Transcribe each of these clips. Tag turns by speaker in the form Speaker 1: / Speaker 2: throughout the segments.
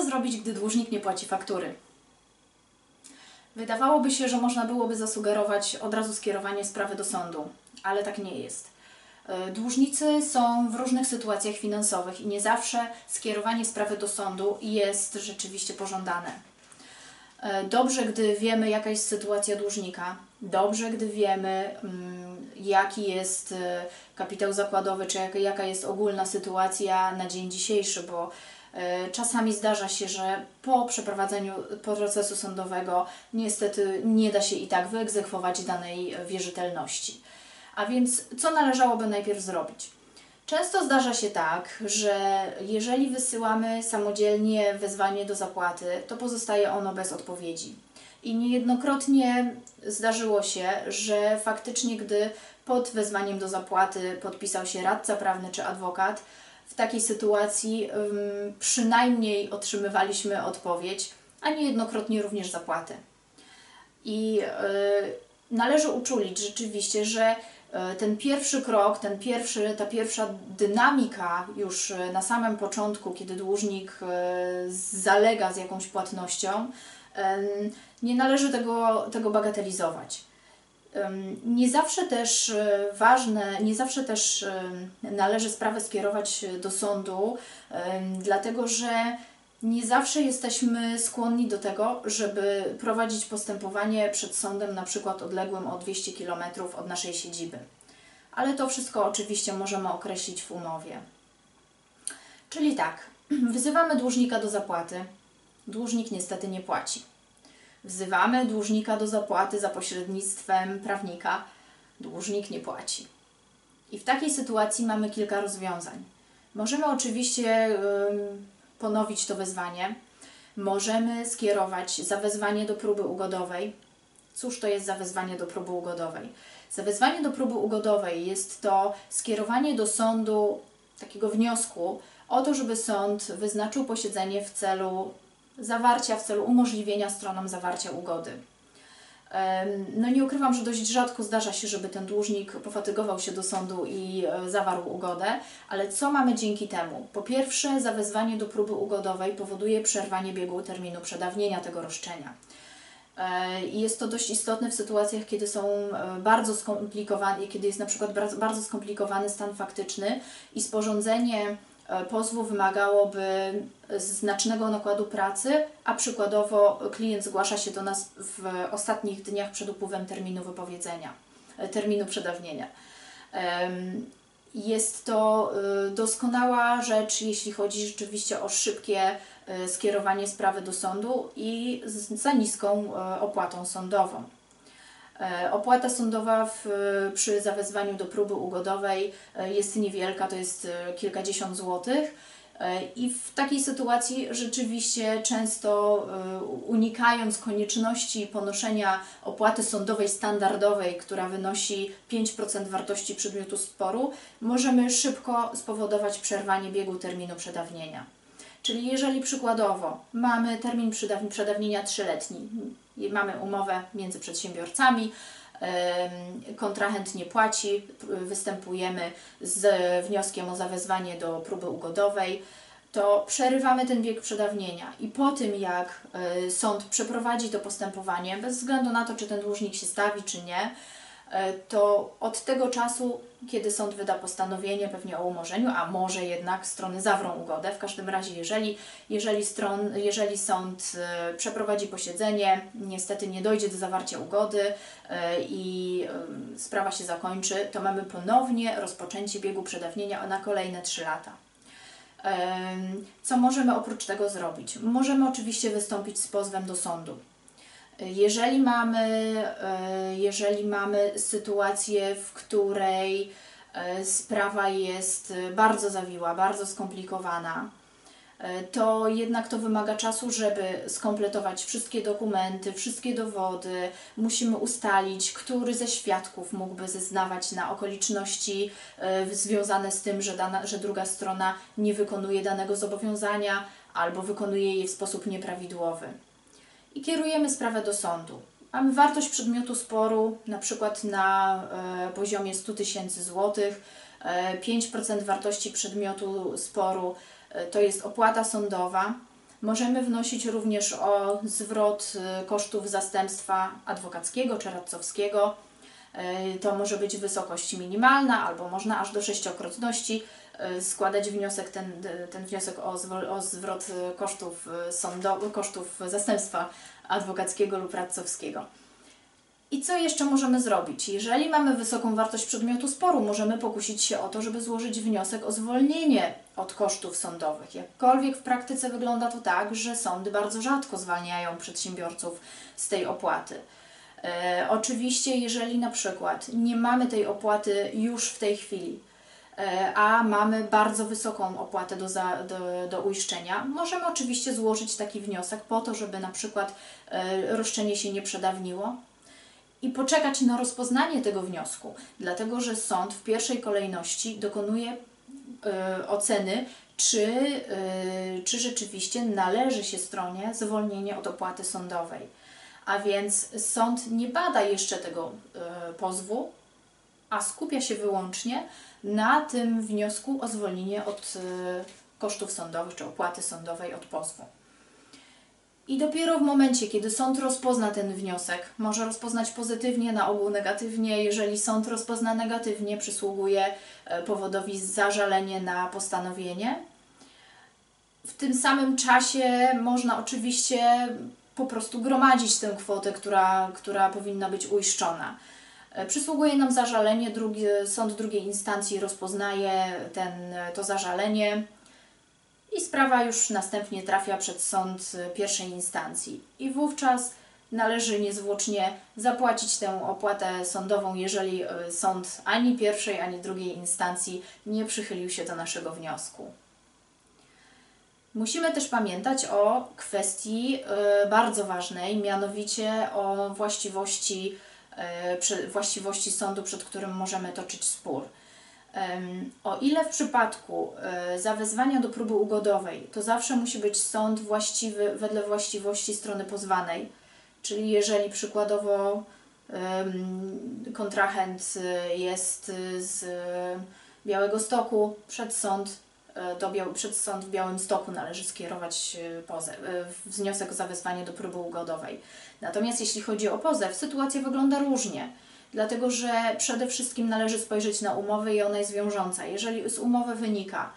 Speaker 1: Co zrobić, gdy dłużnik nie płaci faktury? Wydawałoby się, że można byłoby zasugerować od razu skierowanie sprawy do sądu, ale tak nie jest. E, dłużnicy są w różnych sytuacjach finansowych i nie zawsze skierowanie sprawy do sądu jest rzeczywiście pożądane. E, dobrze, gdy wiemy, jaka jest sytuacja dłużnika, dobrze, gdy wiemy, mm, jaki jest e, kapitał zakładowy, czy jaka jest ogólna sytuacja na dzień dzisiejszy, bo czasami zdarza się, że po przeprowadzeniu procesu sądowego niestety nie da się i tak wyegzekwować danej wierzytelności. A więc co należałoby najpierw zrobić? Często zdarza się tak, że jeżeli wysyłamy samodzielnie wezwanie do zapłaty, to pozostaje ono bez odpowiedzi. I niejednokrotnie zdarzyło się, że faktycznie, gdy pod wezwaniem do zapłaty podpisał się radca prawny czy adwokat, w takiej sytuacji przynajmniej otrzymywaliśmy odpowiedź, a niejednokrotnie również zapłatę. I yy, należy uczulić rzeczywiście, że E, ten pierwszy krok, ten pierwszy, ta pierwsza dynamika już e, na samym początku, kiedy dłużnik zalega z jakąś płatnością, nie należy tego, tego bagatelizować. Nie zawsze też ważne, nie zawsze też należy sprawę skierować do sądu, dlatego że nie zawsze jesteśmy skłonni do tego, żeby prowadzić postępowanie przed sądem na przykład odległym o 200 km od naszej siedziby. Ale to wszystko oczywiście możemy określić w umowie. Czyli tak, wzywamy dłużnika do zapłaty. Dłużnik niestety nie płaci. Wzywamy dłużnika do zapłaty za pośrednictwem prawnika. Dłużnik nie płaci. I w takiej sytuacji mamy kilka rozwiązań. Możemy oczywiście ponowić to wezwanie. Możemy skierować zawezwanie do próby ugodowej. Cóż to jest zawezwanie do próby ugodowej? Zawezwanie do próby ugodowej jest to skierowanie do sądu takiego wniosku o to, żeby sąd wyznaczył posiedzenie w celu zawarcia, w celu umożliwienia stronom zawarcia ugody. No nie ukrywam, że dość rzadko zdarza się, żeby ten dłużnik pofatygował się do sądu i e, zawarł ugodę, ale co mamy dzięki temu? Po pierwsze, zawezwanie do próby ugodowej powoduje przerwanie biegu terminu przedawnienia tego roszczenia. E, I jest to dość istotne w sytuacjach, kiedy są e, bardzo skomplikowane, kiedy jest na przykład bardzo skomplikowany stan faktyczny i sporządzenie pozwu wymagałoby znacznego nakładu pracy, a przykładowo klient zgłasza się do nas w ostatnich dniach przed upływem terminu wypowiedzenia, e, terminu przedawnienia. Jest to e, doskonała rzecz, jeśli chodzi rzeczywiście o szybkie skierowanie sprawy do sądu i za niską opłatą sądową. E, opłata sądowa w, przy zawezwaniu do próby ugodowej e, jest niewielka, to jest e, kilkadziesiąt złotych. I w takiej sytuacji rzeczywiście często unikając konieczności ponoszenia opłaty sądowej standardowej, która wynosi 5% wartości przedmiotu sporu, możemy szybko spowodować przerwanie biegu terminu przedawnienia. Czyli jeżeli przykładowo mamy termin przedawnienia trzyletni, mamy umowę między przedsiębiorcami, kontrahent nie płaci, występujemy z wnioskiem o zawezwanie do próby ugodowej, to przerywamy ten bieg przedawnienia. I po tym jak e, sąd przeprowadzi to postępowanie, bez względu na to, czy ten dłużnik się stawi, czy nie, to od tego czasu, kiedy sąd wyda postanowienie pewnie o umorzeniu, a może jednak strony zawrą ugodę, w każdym razie jeżeli, jeżeli, stron, jeżeli sąd e, przeprowadzi posiedzenie, niestety nie dojdzie do zawarcia ugody e, i sprawa się zakończy, to mamy ponownie rozpoczęcie biegu przedawnienia na kolejne 3 lata. Co możemy oprócz tego zrobić? Możemy oczywiście wystąpić z pozwem do sądu. Jeżeli mamy, e, jeżeli mamy sytuację, w której e, sprawa jest bardzo zawiła, bardzo skomplikowana, e, to jednak to wymaga czasu, żeby skompletować wszystkie dokumenty, wszystkie dowody. Musimy ustalić, który ze świadków mógłby zeznawać na okoliczności związane z tym, że, dana, że druga strona nie wykonuje danego zobowiązania albo wykonuje je w sposób nieprawidłowy i kierujemy sprawę do sądu. Mamy wartość przedmiotu sporu na przykład na e, poziomie 100 tysięcy złotych, 5% e, wartości przedmiotu sporu e, to jest opłata sądowa. Możemy wnosić również o zwrot kosztów zastępstwa adwokackiego czy radcowskiego. Y, To może być wysokość minimalna, albo można aż do sześciokrotności y, składać wniosek, ten, ten wniosek o, zwro- o zwrot y, kosztów, sądo- kosztów zastępstwa adwokackiego lub radcowskiego. I co jeszcze możemy zrobić? Jeżeli mamy wysoką wartość przedmiotu sporu, możemy pokusić się o to, żeby złożyć wniosek o zwolnienie od kosztów sądowych. Jakkolwiek w praktyce wygląda to tak, że sądy bardzo rzadko zwalniają przedsiębiorców z tej opłaty. E, oczywiście, jeżeli na przykład nie mamy tej opłaty już w tej chwili, e, a mamy bardzo wysoką opłatę do, za, do, do uiszczenia, możemy oczywiście złożyć taki wniosek po to, żeby na przykład e, roszczenie się nie przedawniło, i poczekać na rozpoznanie tego wniosku, dlatego że sąd w pierwszej kolejności dokonuje y, oceny, czy, y, czy rzeczywiście należy się stronie zwolnienie od opłaty sądowej. A więc sąd nie bada jeszcze tego y, pozwu, a skupia się wyłącznie na tym wniosku o zwolnienie od y, kosztów sądowych czy opłaty sądowej od pozwu. I dopiero w momencie, kiedy sąd rozpozna ten wniosek, może rozpoznać pozytywnie, na ogół negatywnie. Jeżeli sąd rozpozna negatywnie, przysługuje e, powodowi zażalenie na postanowienie. W tym samym czasie można oczywiście po prostu gromadzić tę kwotę, która, która powinna być uiszczona. E, Przysługuje nam zażalenie, drugi, sąd drugiej instancji rozpoznaje ten, to zażalenie i sprawa już następnie trafia przed sąd y, pierwszej instancji. I wówczas należy niezwłocznie zapłacić tę opłatę sądową, jeżeli sąd ani pierwszej, ani drugiej instancji nie przychylił się do naszego wniosku. Musimy też pamiętać o kwestii y, bardzo ważnej, mianowicie o właściwości, y, właściwości sądu, przed którym możemy toczyć spór. O ile w przypadku e, zawezwania do próby ugodowej to zawsze musi być sąd właściwy wedle właściwości strony pozwanej, czyli jeżeli przykładowo kontrahent jest z Białego Stoku, przed sąd, do Biał- przed sąd w Białym Stoku należy skierować e, pozew, e, wniosek o zawezwanie do próby ugodowej. Natomiast jeśli chodzi o pozew, sytuacja wygląda różnie dlatego że przede wszystkim należy spojrzeć na umowę i ona jest wiążąca. Jeżeli z umowy wynika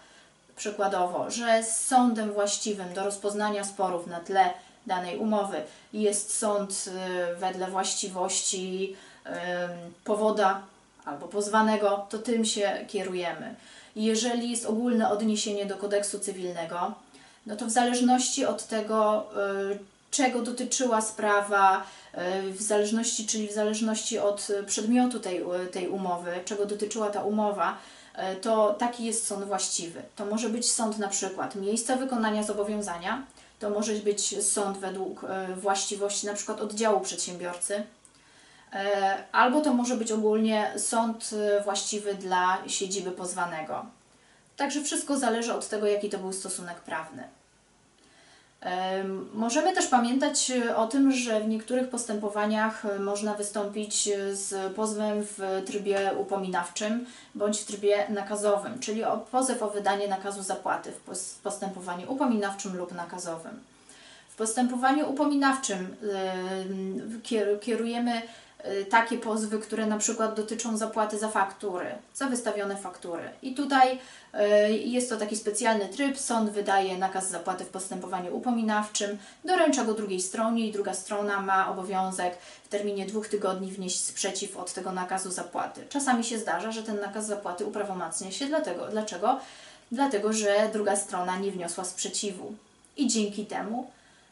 Speaker 1: przykładowo, że z sądem właściwym do rozpoznania sporów na tle danej umowy jest sąd wedle właściwości powoda albo pozwanego, to tym się kierujemy. Jeżeli jest ogólne odniesienie do kodeksu cywilnego, no to w zależności od tego, y, czego dotyczyła sprawa, y, w zależności, czyli w zależności od y, przedmiotu tej, tej umowy, czego dotyczyła ta umowa, to taki jest sąd właściwy. To może być sąd na przykład miejsca wykonania zobowiązania, to może być sąd według właściwości na przykład oddziału przedsiębiorcy, albo to może być ogólnie sąd y, właściwy dla siedziby pozwanego. Także wszystko zależy od tego, jaki to był stosunek prawny. Em, Możemy też pamiętać o tym, że w niektórych postępowaniach można wystąpić z pozwem w trybie upominawczym bądź w trybie nakazowym, czyli o pozew o wydanie nakazu zapłaty w pos- postępowaniu upominawczym lub nakazowym. W postępowaniu upominawczym kier- kierujemy takie pozwy, które na przykład dotyczą zapłaty za faktury, za wystawione faktury. I tutaj y, jest to taki specjalny tryb. Sąd wydaje nakaz zapłaty w postępowaniu upominawczym, doręcza go drugiej stronie i druga strona ma obowiązek w terminie dwóch tygodni wnieść sprzeciw od tego nakazu zapłaty. Czasami się zdarza, że ten nakaz zapłaty uprawomacnia się dlatego, dlaczego? Dlatego, że druga strona nie wniosła sprzeciwu. I dzięki temu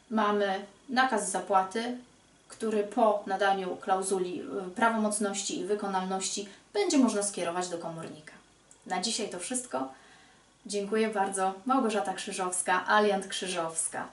Speaker 1: mamy nakaz zapłaty, który po nadaniu klauzuli y, prawomocności i wykonalności będzie można skierować do komornika. Na dzisiaj to wszystko. Dziękuję bardzo. Małgorzata Krzyżowska, Aliant Krzyżowska.